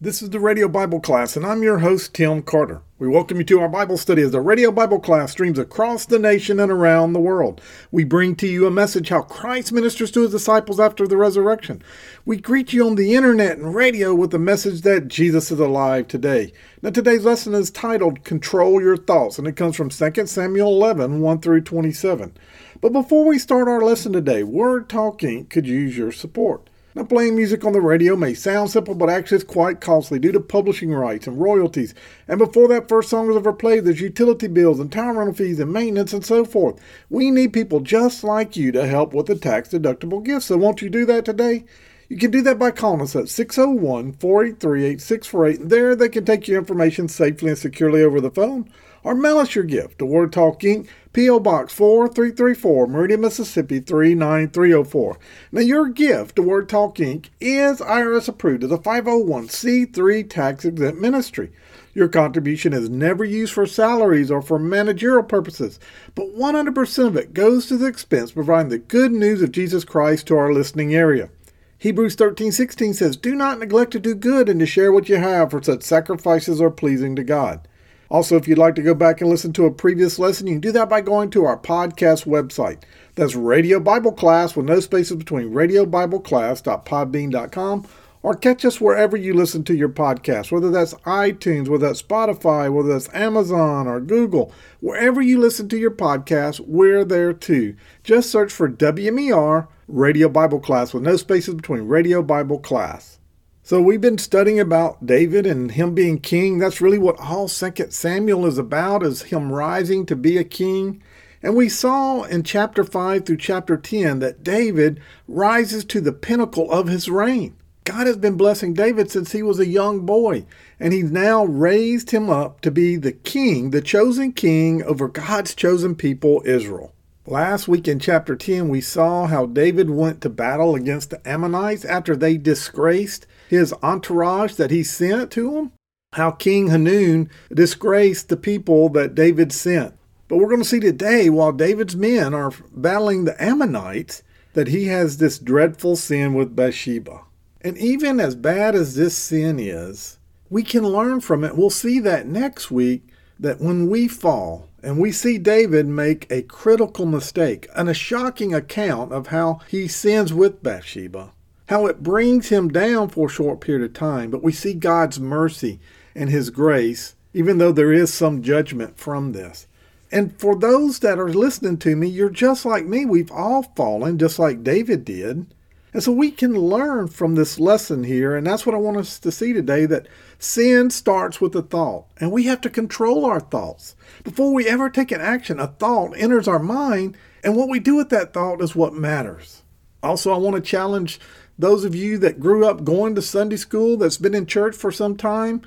This is the Radio Bible Class, and I'm your host, Tim Carter. We welcome you to our Bible study as the Radio Bible Class streams across the nation and around the world. We bring to you a message how Christ ministers to his disciples after the resurrection. We greet you on the internet and radio with the message that Jesus is alive today. Now, today's lesson is titled Control Your Thoughts, and it comes from 2 Samuel 11 1 through 27. But before we start our lesson today, Word Talk Inc. could use your support. Now, playing music on the radio may sound simple, but actually it's quite costly due to publishing rights and royalties. And before that first song was ever played, there's utility bills and town rental fees and maintenance and so forth. We need people just like you to help with the tax deductible gifts. So, won't you do that today? You can do that by calling us at 601 483 8648. There, they can take your information safely and securely over the phone or mail us your gift to Word Talk Inc., P.O. Box 4334, Meridian, Mississippi 39304. Now, your gift to Word Talk Inc. is IRS approved as a 501c3 tax exempt ministry. Your contribution is never used for salaries or for managerial purposes, but 100% of it goes to the expense of providing the good news of Jesus Christ to our listening area. Hebrews 13:16 says, "Do not neglect to do good and to share what you have, for such sacrifices are pleasing to God." Also, if you'd like to go back and listen to a previous lesson, you can do that by going to our podcast website. That's Radio Bible Class with no spaces between radiobibleclass.podbean.com or catch us wherever you listen to your podcast, whether that's iTunes, whether that's Spotify, whether that's Amazon or Google. Wherever you listen to your podcast, we're there too. Just search for WMER Radio Bible Class with no spaces between Radio Bible Class. So we've been studying about David and him being king. That's really what all Second Samuel is about, is him rising to be a king. And we saw in chapter 5 through chapter 10 that David rises to the pinnacle of his reign. God has been blessing David since he was a young boy, and he's now raised him up to be the king, the chosen king over God's chosen people, Israel. Last week in chapter 10, we saw how David went to battle against the Ammonites after they disgraced his entourage that he sent to him. How King Hanun disgraced the people that David sent. But we're going to see today, while David's men are battling the Ammonites, that he has this dreadful sin with Bathsheba. And even as bad as this sin is, we can learn from it. We'll see that next week that when we fall, and we see David make a critical mistake and a shocking account of how he sins with Bathsheba, how it brings him down for a short period of time. But we see God's mercy and his grace, even though there is some judgment from this. And for those that are listening to me, you're just like me. We've all fallen, just like David did. And so we can learn from this lesson here, and that's what I want us to see today that sin starts with a thought, and we have to control our thoughts. Before we ever take an action, a thought enters our mind, and what we do with that thought is what matters. Also, I want to challenge those of you that grew up going to Sunday school, that's been in church for some time.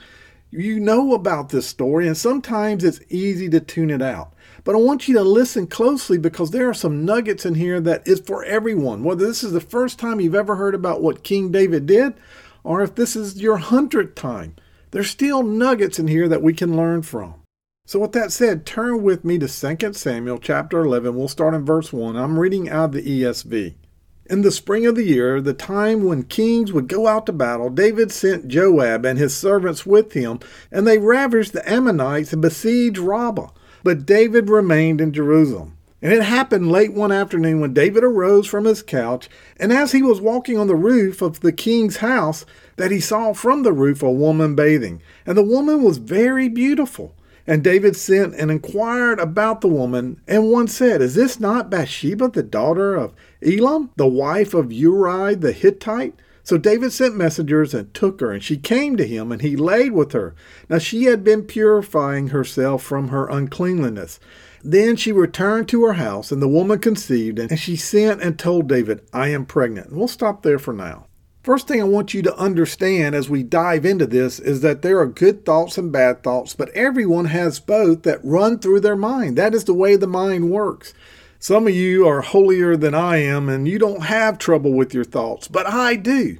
You know about this story, and sometimes it's easy to tune it out. But I want you to listen closely because there are some nuggets in here that is for everyone. Whether this is the first time you've ever heard about what King David did, or if this is your hundredth time, there's still nuggets in here that we can learn from. So with that said, turn with me to 2 Samuel chapter 11. We'll start in verse 1. I'm reading out of the ESV. In the spring of the year, the time when kings would go out to battle, David sent Joab and his servants with him, and they ravaged the Ammonites and besieged Rabbah. But David remained in Jerusalem. And it happened late one afternoon when David arose from his couch, and as he was walking on the roof of the king's house, that he saw from the roof a woman bathing. And the woman was very beautiful. And David sent and inquired about the woman, and one said, Is this not Bathsheba, the daughter of Eliam, the wife of Uriah the Hittite? So David sent messengers and took her, and she came to him, and he laid with her. Now she had been purifying herself from her uncleanliness. Then she returned to her house, and the woman conceived, and she sent and told David, I am pregnant. And we'll stop there for now. First thing I want you to understand as we dive into this is that there are good thoughts and bad thoughts, but everyone has both that run through their mind. That is the way the mind works. Some of you are holier than I am, and you don't have trouble with your thoughts, but I do.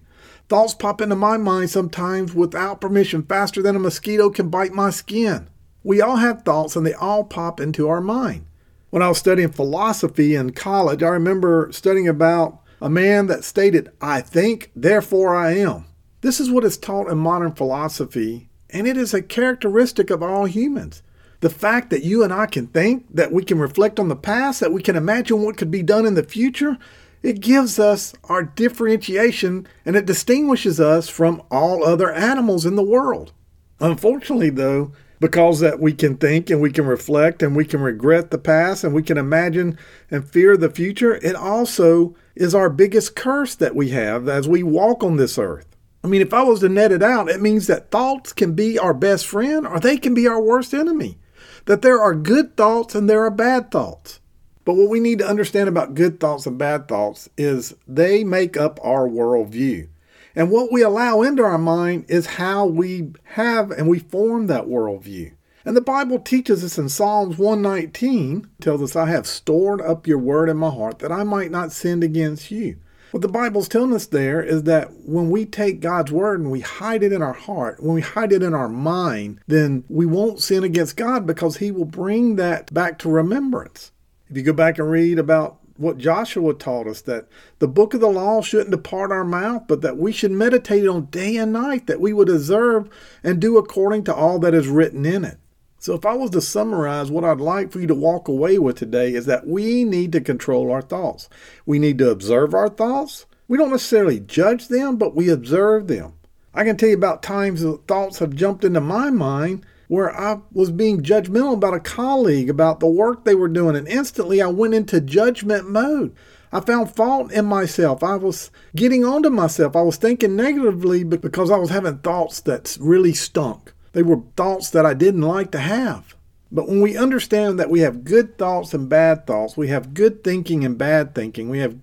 Thoughts pop into my mind sometimes without permission, faster than a mosquito can bite my skin. We all have thoughts, and they all pop into our mind. When I was studying philosophy in college, I remember studying about a man that stated, I think, therefore I am. This is what is taught in modern philosophy, and it is a characteristic of all humans. The fact that you and I can think, that we can reflect on the past, that we can imagine what could be done in the future, it gives us our differentiation and it distinguishes us from all other animals in the world. Unfortunately, though, because that we can think and we can reflect and we can regret the past and we can imagine and fear the future, it also is our biggest curse that we have as we walk on this earth. I mean, if I was to net it out, it means that thoughts can be our best friend or they can be our worst enemy. That there are good thoughts and there are bad thoughts. But what we need to understand about good thoughts and bad thoughts is they make up our worldview. And what we allow into our mind is how we have and we form that worldview. And the Bible teaches us in Psalms 119, tells us, I have stored up your word in my heart that I might not sin against you. What the Bible's telling us there is that when we take God's word and we hide it in our heart, when we hide it in our mind, then we won't sin against God because He will bring that back to remembrance. If you go back and read about what Joshua taught us that the book of the law shouldn't depart our mouth, but that we should meditate on day and night, that we would observe and do according to all that is written in it. So, if I was to summarize what I'd like for you to walk away with today, is that we need to control our thoughts. We need to observe our thoughts. We don't necessarily judge them, but we observe them. I can tell you about times that thoughts have jumped into my mind where I was being judgmental about a colleague, about the work they were doing, and instantly I went into judgment mode. I found fault in myself. I was getting onto myself. I was thinking negatively because I was having thoughts that really stunk. They were thoughts that I didn't like to have. But when we understand that we have good thoughts and bad thoughts, we have good thinking and bad thinking, we have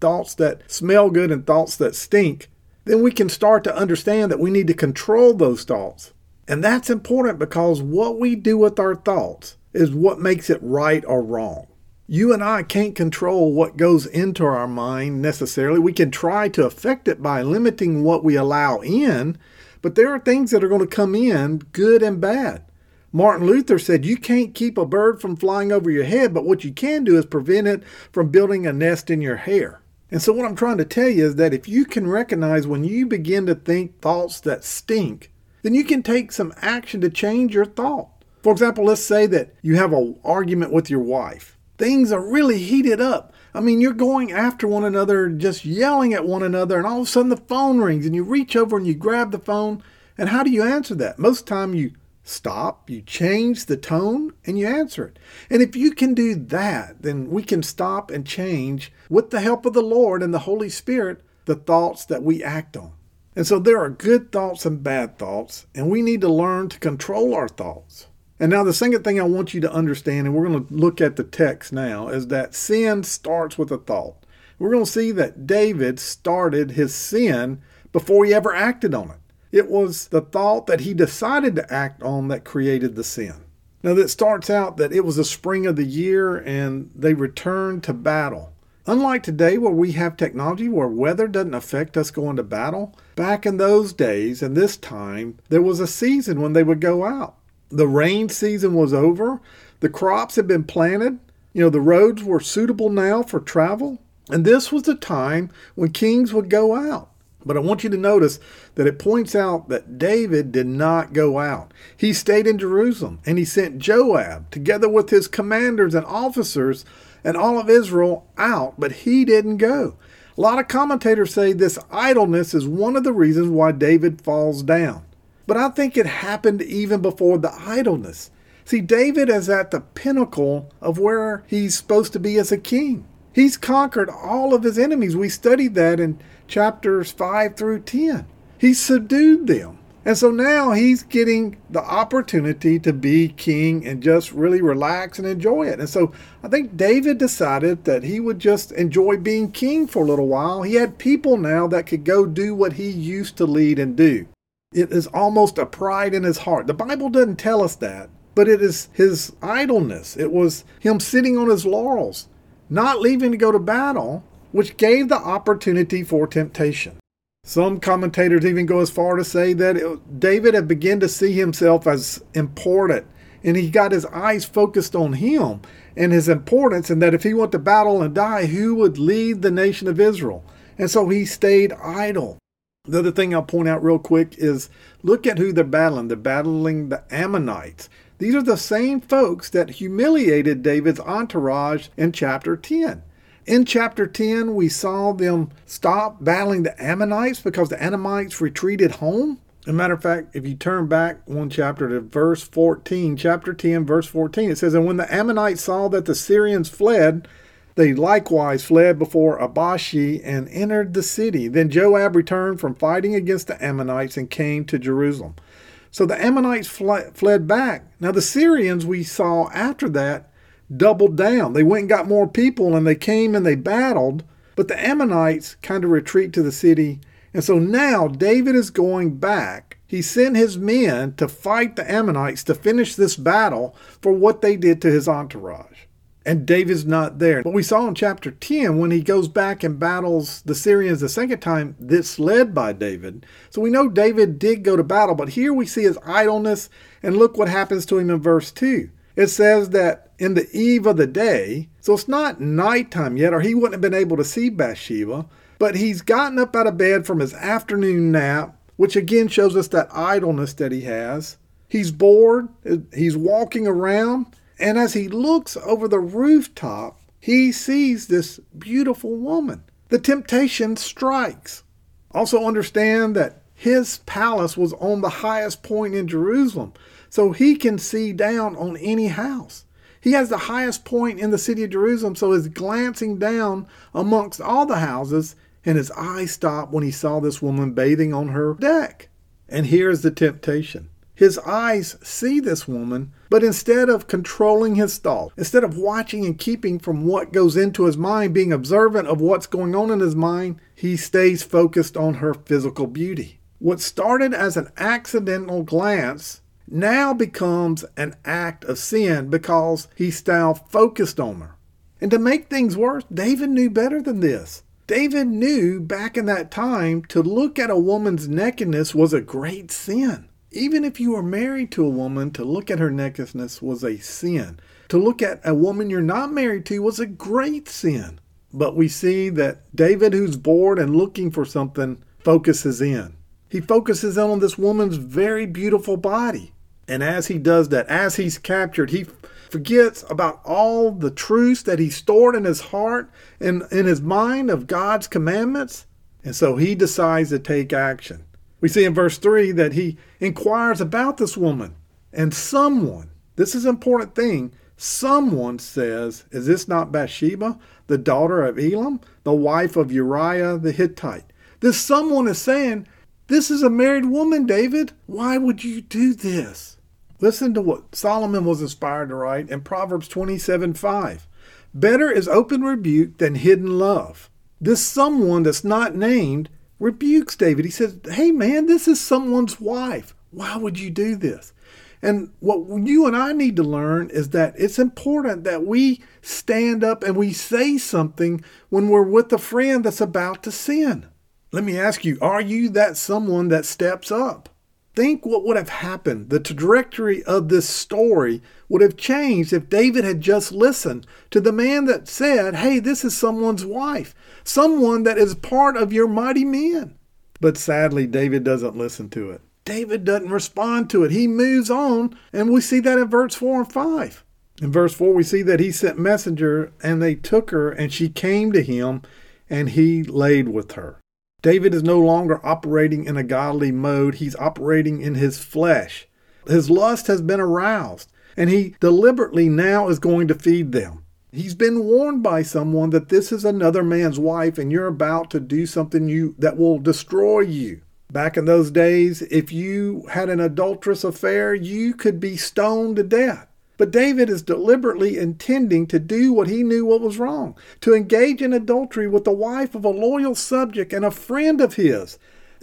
thoughts that smell good and thoughts that stink, then we can start to understand that we need to control those thoughts. And that's important because what we do with our thoughts is what makes it right or wrong. You and I can't control what goes into our mind necessarily. We can try to affect it by limiting what we allow in, but there are things that are going to come in, good and bad. Martin Luther said you can't keep a bird from flying over your head, but what you can do is prevent it from building a nest in your hair. And so, what I'm trying to tell you is that if you can recognize when you begin to think thoughts that stink, then you can take some action to change your thought. For example, let's say that you have an argument with your wife. Things are really heated up. I mean, you're going after one another, just yelling at one another, and all of a sudden the phone rings and you reach over and you grab the phone. And how do you answer that? Most time you stop, you change the tone, and you answer it. And if you can do that, then we can stop and change, with the help of the Lord and the Holy Spirit, the thoughts that we act on. And so there are good thoughts and bad thoughts, and we need to learn to control our thoughts. And now, the second thing I want you to understand, and we're going to look at the text now, is that sin starts with a thought. We're going to see that David started his sin before he ever acted on it. It was the thought that he decided to act on that created the sin. Now, that starts out that it was the spring of the year and they returned to battle. Unlike today, where we have technology where weather doesn't affect us going to battle, back in those days and this time, there was a season when they would go out. The rain season was over, the crops had been planted, you know, the roads were suitable now for travel, and this was the time when kings would go out. But I want you to notice that it points out that David did not go out. He stayed in Jerusalem and he sent Joab, together with his commanders and officers, and all of Israel out, but he didn't go. A lot of commentators say this idleness is one of the reasons why David falls down. But I think it happened even before the idleness. See, David is at the pinnacle of where he's supposed to be as a king. He's conquered all of his enemies. We studied that in chapters 5 through 10. He subdued them. And so now he's getting the opportunity to be king and just really relax and enjoy it. And so I think David decided that he would just enjoy being king for a little while. He had people now that could go do what he used to lead and do. It is almost a pride in his heart. The Bible doesn't tell us that, but it is his idleness. It was him sitting on his laurels, not leaving to go to battle, which gave the opportunity for temptation. Some commentators even go as far to say that it, David had begun to see himself as important, and he got his eyes focused on him and his importance, and that if he went to battle and die, who would lead the nation of Israel? And so he stayed idle. The other thing I'll point out real quick is look at who they're battling. They're battling the Ammonites. These are the same folks that humiliated David's entourage in chapter 10. In chapter 10, we saw them stop battling the Ammonites because the Ammonites retreated home. As a matter of fact, if you turn back one chapter to verse 14, chapter 10, verse 14, it says, And when the Ammonites saw that the Syrians fled, they likewise fled before Abishai and entered the city. Then Joab returned from fighting against the Ammonites and came to Jerusalem. So the Ammonites fled back. Now, the Syrians we saw after that doubled down. They went and got more people and they came and they battled, but the Ammonites kind of retreat to the city and so now David is going back. He sent his men to fight the Ammonites to finish this battle for what they did to his entourage. And David's not there. But we saw in chapter 10 when he goes back and battles the Syrians the second time, this led by David. So we know David did go to battle, but here we see his idleness. And look what happens to him in verse 2. It says that in the eve of the day, so it's not nighttime yet, or he wouldn't have been able to see Bathsheba. But he's gotten up out of bed from his afternoon nap, which again shows us that idleness that he has. He's bored, he's walking around, and as he looks over the rooftop, he sees this beautiful woman. The temptation strikes. Also, understand that his palace was on the highest point in Jerusalem, so he can see down on any house. He has the highest point in the city of Jerusalem, so he's glancing down amongst all the houses and his eye stopped when he saw this woman bathing on her deck. And here's the temptation. His eyes see this woman, but instead of controlling his thoughts, instead of watching and keeping from what goes into his mind, being observant of what's going on in his mind, he stays focused on her physical beauty. What started as an accidental glance now becomes an act of sin because he's now focused on her. And to make things worse, David knew better than this. David knew back in that time to look at a woman's nakedness was a great sin. Even if you were married to a woman, to look at her nakedness was a sin. To look at a woman you're not married to was a great sin. But we see that David, who's bored and looking for something, focuses in. He focuses in on this woman's very beautiful body. And as he does that, as he's captured, he forgets about all the truths that he stored in his heart and in his mind of God's commandments. And so he decides to take action. We see in verse 3 that he inquires about this woman. And someone, this is an important thing, someone says, Is this not Bathsheba, the daughter of Elam, the wife of Uriah the Hittite? This someone is saying, This is a married woman, David. Why would you do this? Listen to what Solomon was inspired to write in Proverbs 27 5. Better is open rebuke than hidden love. This someone that's not named rebukes David. He says, Hey man, this is someone's wife. Why would you do this? And what you and I need to learn is that it's important that we stand up and we say something when we're with a friend that's about to sin. Let me ask you, are you that someone that steps up? Think what would have happened. The trajectory of this story would have changed if David had just listened to the man that said, Hey, this is someone's wife, someone that is part of your mighty men. But sadly, David doesn't listen to it. David doesn't respond to it. He moves on, and we see that in verse 4 and 5. In verse 4, we see that he sent messenger, and they took her, and she came to him, and he laid with her. David is no longer operating in a godly mode, he's operating in his flesh. His lust has been aroused, and he deliberately now is going to feed them. He's been warned by someone that this is another man's wife and you're about to do something you that will destroy you. Back in those days, if you had an adulterous affair, you could be stoned to death. But David is deliberately intending to do what he knew what was wrong, to engage in adultery with the wife of a loyal subject and a friend of his.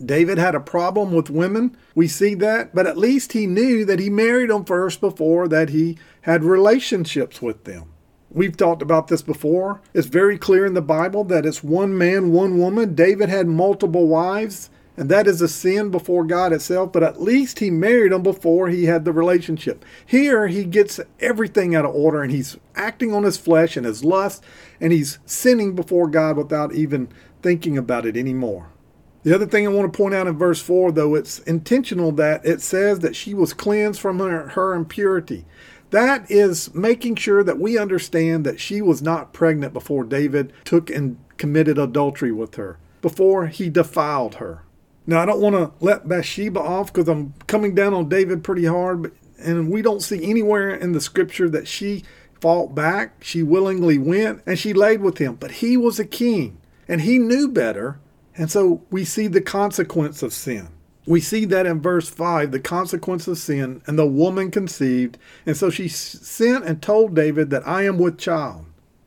David had a problem with women. We see that, but at least he knew that he married them first before that he had relationships with them. We've talked about this before. It's very clear in the Bible that it's one man, one woman. David had multiple wives and that is a sin before God itself, but at least he married them before he had the relationship. Here, he gets everything out of order and he's acting on his flesh and his lust, and he's sinning before God without even thinking about it anymore. The other thing I want to point out in verse 4, though, it's intentional that it says that she was cleansed from her, her impurity. That is making sure that we understand that she was not pregnant before David took and committed adultery with her, before he defiled her. Now, I don't want to let Bathsheba off because I'm coming down on David pretty hard, but, and we don't see anywhere in the scripture that she fought back. She willingly went and she laid with him. But he was a king and he knew better. And so we see the consequence of sin. We see that in verse 5, the consequence of sin, and the woman conceived. And so she sent and told David that I am with child.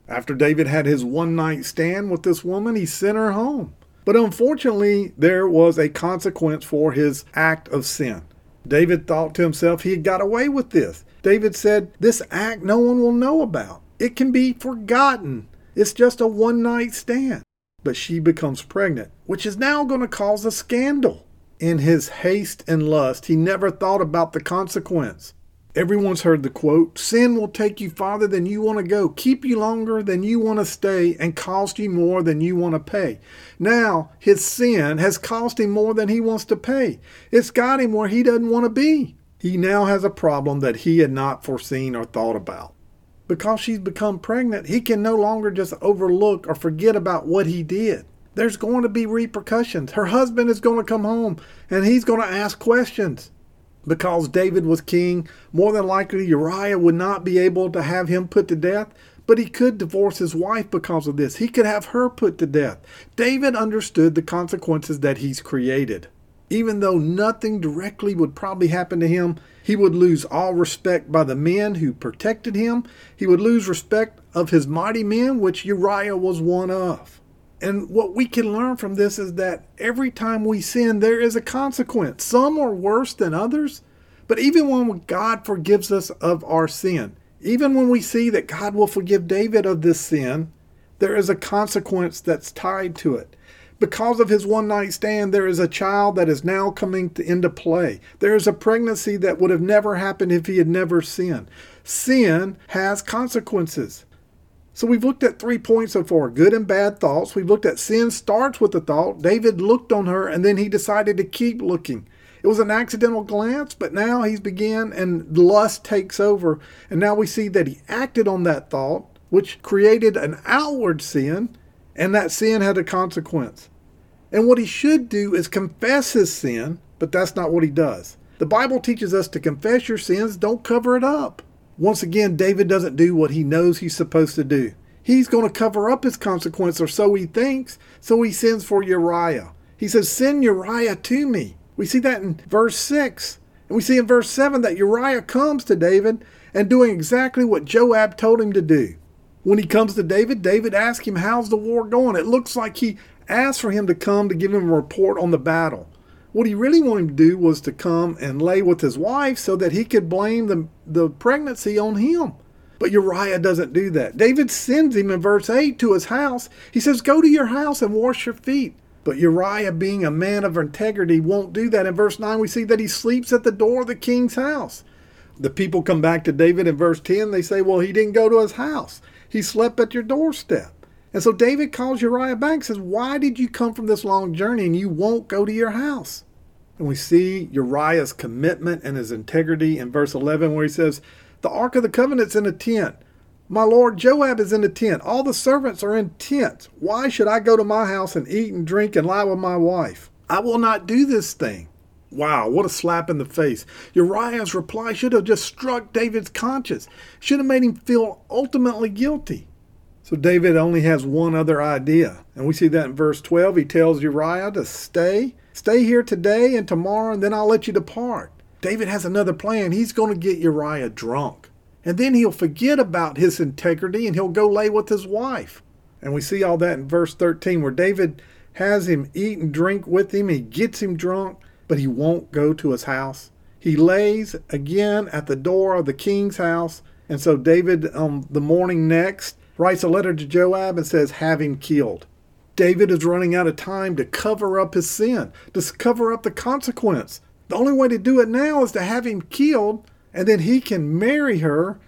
After David had his one night stand with this woman, he sent her home. But unfortunately, there was a consequence for his act of sin. David thought to himself he had got away with this. David said, This act no one will know about. It can be forgotten. It's just a one night stand. But she becomes pregnant, which is now going to cause a scandal. In his haste and lust, he never thought about the consequence. Everyone's heard the quote Sin will take you farther than you want to go, keep you longer than you want to stay, and cost you more than you want to pay. Now, his sin has cost him more than he wants to pay. It's got him where he doesn't want to be. He now has a problem that he had not foreseen or thought about. Because she's become pregnant, he can no longer just overlook or forget about what he did. There's going to be repercussions. Her husband is going to come home and he's going to ask questions because David was king, more than likely Uriah would not be able to have him put to death, but he could divorce his wife because of this. He could have her put to death. David understood the consequences that he's created. Even though nothing directly would probably happen to him, he would lose all respect by the men who protected him. He would lose respect of his mighty men, which Uriah was one of. And what we can learn from this is that every time we sin, there is a consequence. Some are worse than others. But even when God forgives us of our sin, even when we see that God will forgive David of this sin, there is a consequence that's tied to it. Because of his one night stand, there is a child that is now coming to, into play. There is a pregnancy that would have never happened if he had never sinned. Sin has consequences. So we've looked at three points so far good and bad thoughts. We've looked at sin starts with a thought. David looked on her and then he decided to keep looking. It was an accidental glance, but now he's began and lust takes over. And now we see that he acted on that thought, which created an outward sin, and that sin had a consequence. And what he should do is confess his sin, but that's not what he does. The Bible teaches us to confess your sins, don't cover it up. Once again, David doesn't do what he knows he's supposed to do. He's going to cover up his consequence, or so he thinks, so he sends for Uriah. He says, Send Uriah to me. We see that in verse 6. And we see in verse 7 that Uriah comes to David and doing exactly what Joab told him to do. When he comes to David, David asks him, How's the war going? It looks like he asked for him to come to give him a report on the battle. What he really wanted to do was to come and lay with his wife so that he could blame the, the pregnancy on him. But Uriah doesn't do that. David sends him in verse 8 to his house. He says, Go to your house and wash your feet. But Uriah, being a man of integrity, won't do that. In verse 9, we see that he sleeps at the door of the king's house. The people come back to David in verse 10. They say, Well, he didn't go to his house, he slept at your doorstep. And so David calls Uriah back and says, Why did you come from this long journey and you won't go to your house? And we see Uriah's commitment and his integrity in verse 11, where he says, The Ark of the Covenant's in a tent. My lord Joab is in a tent. All the servants are in tents. Why should I go to my house and eat and drink and lie with my wife? I will not do this thing. Wow, what a slap in the face. Uriah's reply should have just struck David's conscience, should have made him feel ultimately guilty. So David only has one other idea. And we see that in verse 12. He tells Uriah to stay. Stay here today and tomorrow, and then I'll let you depart. David has another plan. He's going to get Uriah drunk. And then he'll forget about his integrity and he'll go lay with his wife. And we see all that in verse 13, where David has him eat and drink with him. He gets him drunk, but he won't go to his house. He lays again at the door of the king's house. And so David, on um, the morning next, writes a letter to Joab and says, Have him killed. David is running out of time to cover up his sin, to cover up the consequence. The only way to do it now is to have him killed, and then he can marry her.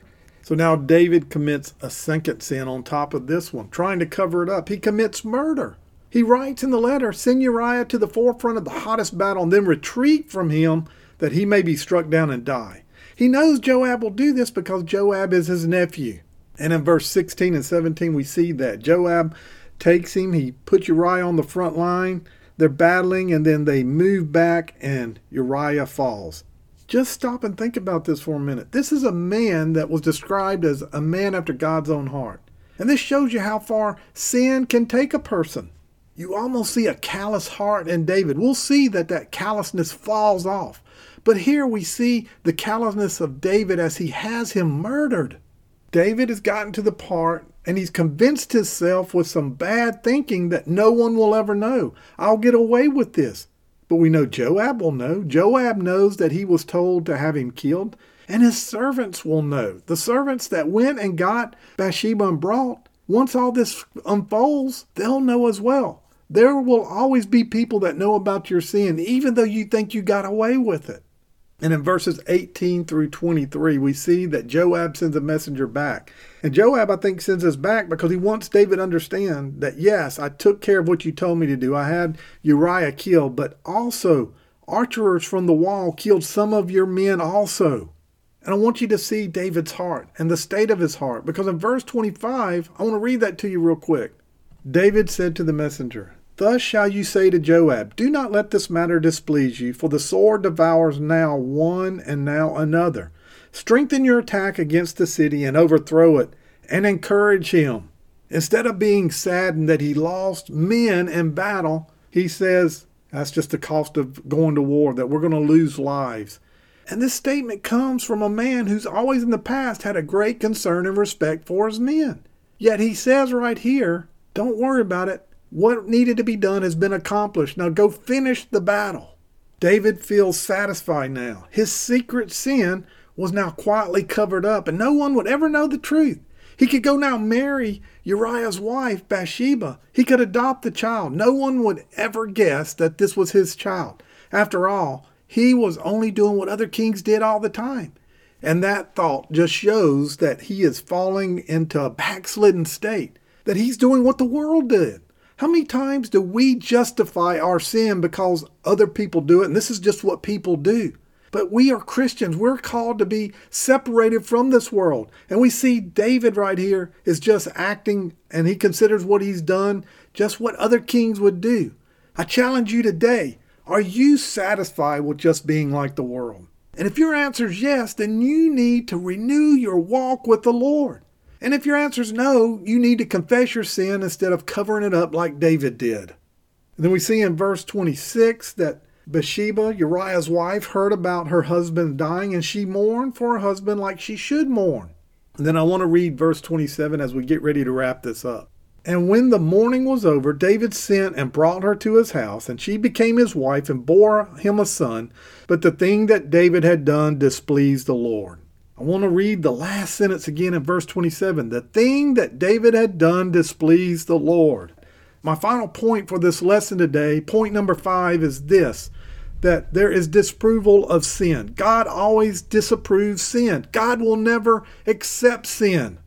So now David commits a second sin on top of this one, trying to cover it up. He commits murder. He writes in the letter, Send Uriah to the forefront of the hottest battle and then retreat from him that he may be struck down and die. He knows Joab will do this because Joab is his nephew. And in verse 16 and 17, we see that Joab takes him, he puts Uriah on the front line. They're battling, and then they move back, and Uriah falls. Just stop and think about this for a minute. This is a man that was described as a man after God's own heart. And this shows you how far sin can take a person. You almost see a callous heart in David. We'll see that that callousness falls off. But here we see the callousness of David as he has him murdered. David has gotten to the part and he's convinced himself with some bad thinking that no one will ever know. I'll get away with this. But we know Joab will know. Joab knows that he was told to have him killed, and his servants will know. The servants that went and got Bathsheba and brought, once all this unfolds, they'll know as well. There will always be people that know about your sin, even though you think you got away with it. And in verses 18 through 23, we see that Joab sends a messenger back. And Joab, I think, sends us back because he wants David to understand that, yes, I took care of what you told me to do. I had Uriah killed, but also archers from the wall killed some of your men also. And I want you to see David's heart and the state of his heart because in verse 25, I want to read that to you real quick. David said to the messenger, Thus shall you say to Joab, Do not let this matter displease you, for the sword devours now one and now another. Strengthen your attack against the city and overthrow it, and encourage him. Instead of being saddened that he lost men in battle, he says, That's just the cost of going to war, that we're going to lose lives. And this statement comes from a man who's always in the past had a great concern and respect for his men. Yet he says right here, Don't worry about it. What needed to be done has been accomplished. Now go finish the battle. David feels satisfied now. His secret sin was now quietly covered up, and no one would ever know the truth. He could go now marry Uriah's wife, Bathsheba. He could adopt the child. No one would ever guess that this was his child. After all, he was only doing what other kings did all the time. And that thought just shows that he is falling into a backslidden state, that he's doing what the world did. How many times do we justify our sin because other people do it and this is just what people do? But we are Christians. We're called to be separated from this world. And we see David right here is just acting and he considers what he's done just what other kings would do. I challenge you today are you satisfied with just being like the world? And if your answer is yes, then you need to renew your walk with the Lord. And if your answer is no, you need to confess your sin instead of covering it up like David did. And then we see in verse 26 that Bathsheba, Uriah's wife, heard about her husband dying and she mourned for her husband like she should mourn. And then I want to read verse 27 as we get ready to wrap this up. And when the mourning was over, David sent and brought her to his house, and she became his wife and bore him a son. But the thing that David had done displeased the Lord. I want to read the last sentence again in verse 27. The thing that David had done displeased the Lord. My final point for this lesson today, point number five, is this that there is disapproval of sin. God always disapproves sin, God will never accept sin.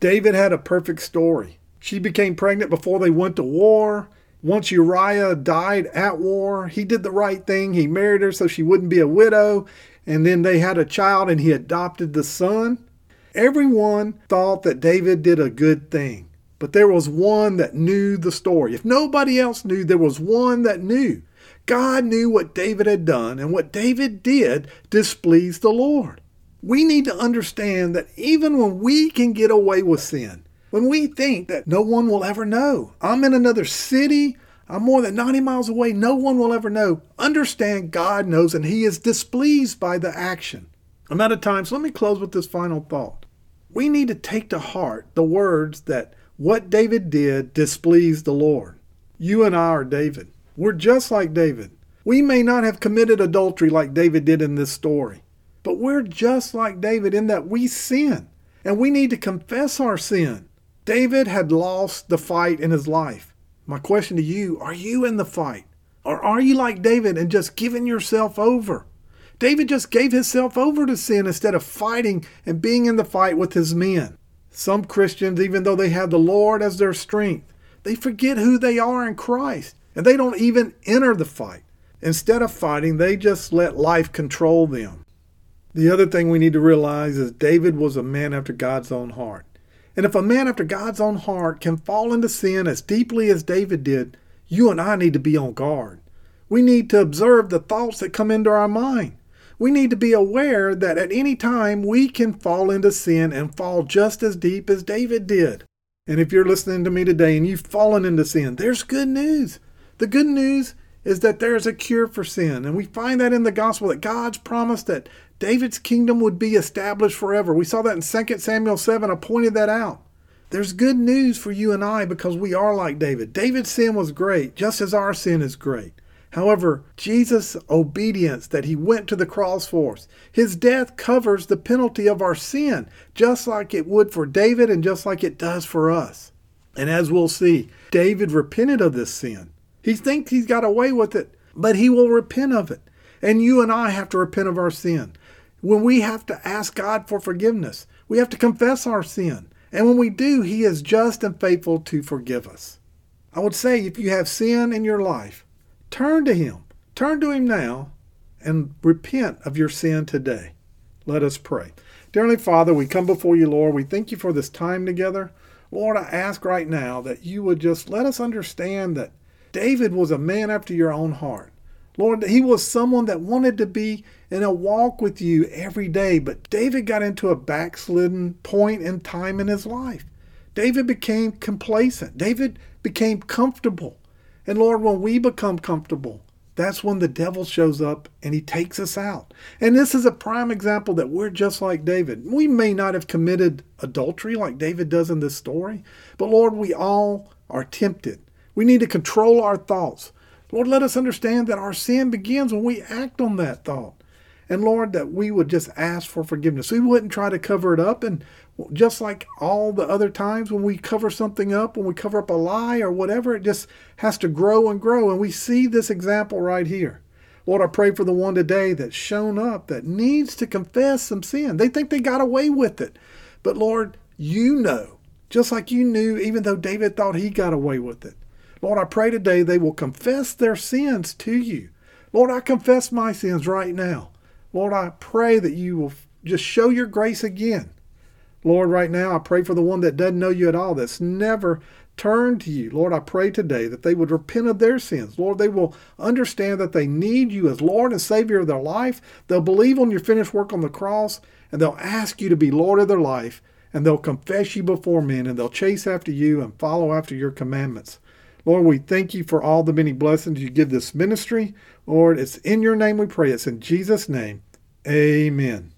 David had a perfect story. She became pregnant before they went to war. Once Uriah died at war, he did the right thing. He married her so she wouldn't be a widow and then they had a child and he adopted the son. Everyone thought that David did a good thing, but there was one that knew the story. If nobody else knew, there was one that knew. God knew what David had done, and what David did displeased the Lord. We need to understand that even when we can get away with sin, when we think that no one will ever know, I'm in another city, I'm more than 90 miles away. No one will ever know. Understand God knows and He is displeased by the action. I'm out of time, so let me close with this final thought. We need to take to heart the words that what David did displeased the Lord. You and I are David. We're just like David. We may not have committed adultery like David did in this story, but we're just like David in that we sin and we need to confess our sin. David had lost the fight in his life. My question to you are you in the fight? Or are you like David and just giving yourself over? David just gave himself over to sin instead of fighting and being in the fight with his men. Some Christians, even though they have the Lord as their strength, they forget who they are in Christ and they don't even enter the fight. Instead of fighting, they just let life control them. The other thing we need to realize is David was a man after God's own heart. And if a man after God's own heart can fall into sin as deeply as David did, you and I need to be on guard. We need to observe the thoughts that come into our mind. We need to be aware that at any time we can fall into sin and fall just as deep as David did. And if you're listening to me today and you've fallen into sin, there's good news. The good news is that there's a cure for sin. And we find that in the gospel that God's promised that David's kingdom would be established forever. We saw that in 2 Samuel 7. I pointed that out. There's good news for you and I because we are like David. David's sin was great, just as our sin is great. However, Jesus' obedience that he went to the cross for us, his death covers the penalty of our sin, just like it would for David and just like it does for us. And as we'll see, David repented of this sin. He thinks he's got away with it, but he will repent of it. And you and I have to repent of our sin. When we have to ask God for forgiveness, we have to confess our sin. And when we do, he is just and faithful to forgive us. I would say if you have sin in your life, Turn to Him. Turn to Him now and repent of your sin today. Let us pray. Dearly Father, we come before you, Lord. We thank you for this time together. Lord, I ask right now that you would just let us understand that David was a man after your own heart. Lord, he was someone that wanted to be in a walk with you every day, but David got into a backslidden point in time in his life. David became complacent. David became comfortable. And Lord, when we become comfortable, that's when the devil shows up and he takes us out. And this is a prime example that we're just like David. We may not have committed adultery like David does in this story, but Lord, we all are tempted. We need to control our thoughts. Lord, let us understand that our sin begins when we act on that thought. And Lord, that we would just ask for forgiveness. We wouldn't try to cover it up. And just like all the other times when we cover something up, when we cover up a lie or whatever, it just has to grow and grow. And we see this example right here. Lord, I pray for the one today that's shown up that needs to confess some sin. They think they got away with it. But Lord, you know, just like you knew, even though David thought he got away with it. Lord, I pray today they will confess their sins to you. Lord, I confess my sins right now. Lord, I pray that you will just show your grace again. Lord, right now, I pray for the one that doesn't know you at all, that's never turned to you. Lord, I pray today that they would repent of their sins. Lord, they will understand that they need you as Lord and Savior of their life. They'll believe on your finished work on the cross, and they'll ask you to be Lord of their life, and they'll confess you before men, and they'll chase after you and follow after your commandments. Lord, we thank you for all the many blessings you give this ministry. Lord, it's in your name we pray. It's in Jesus' name. Amen.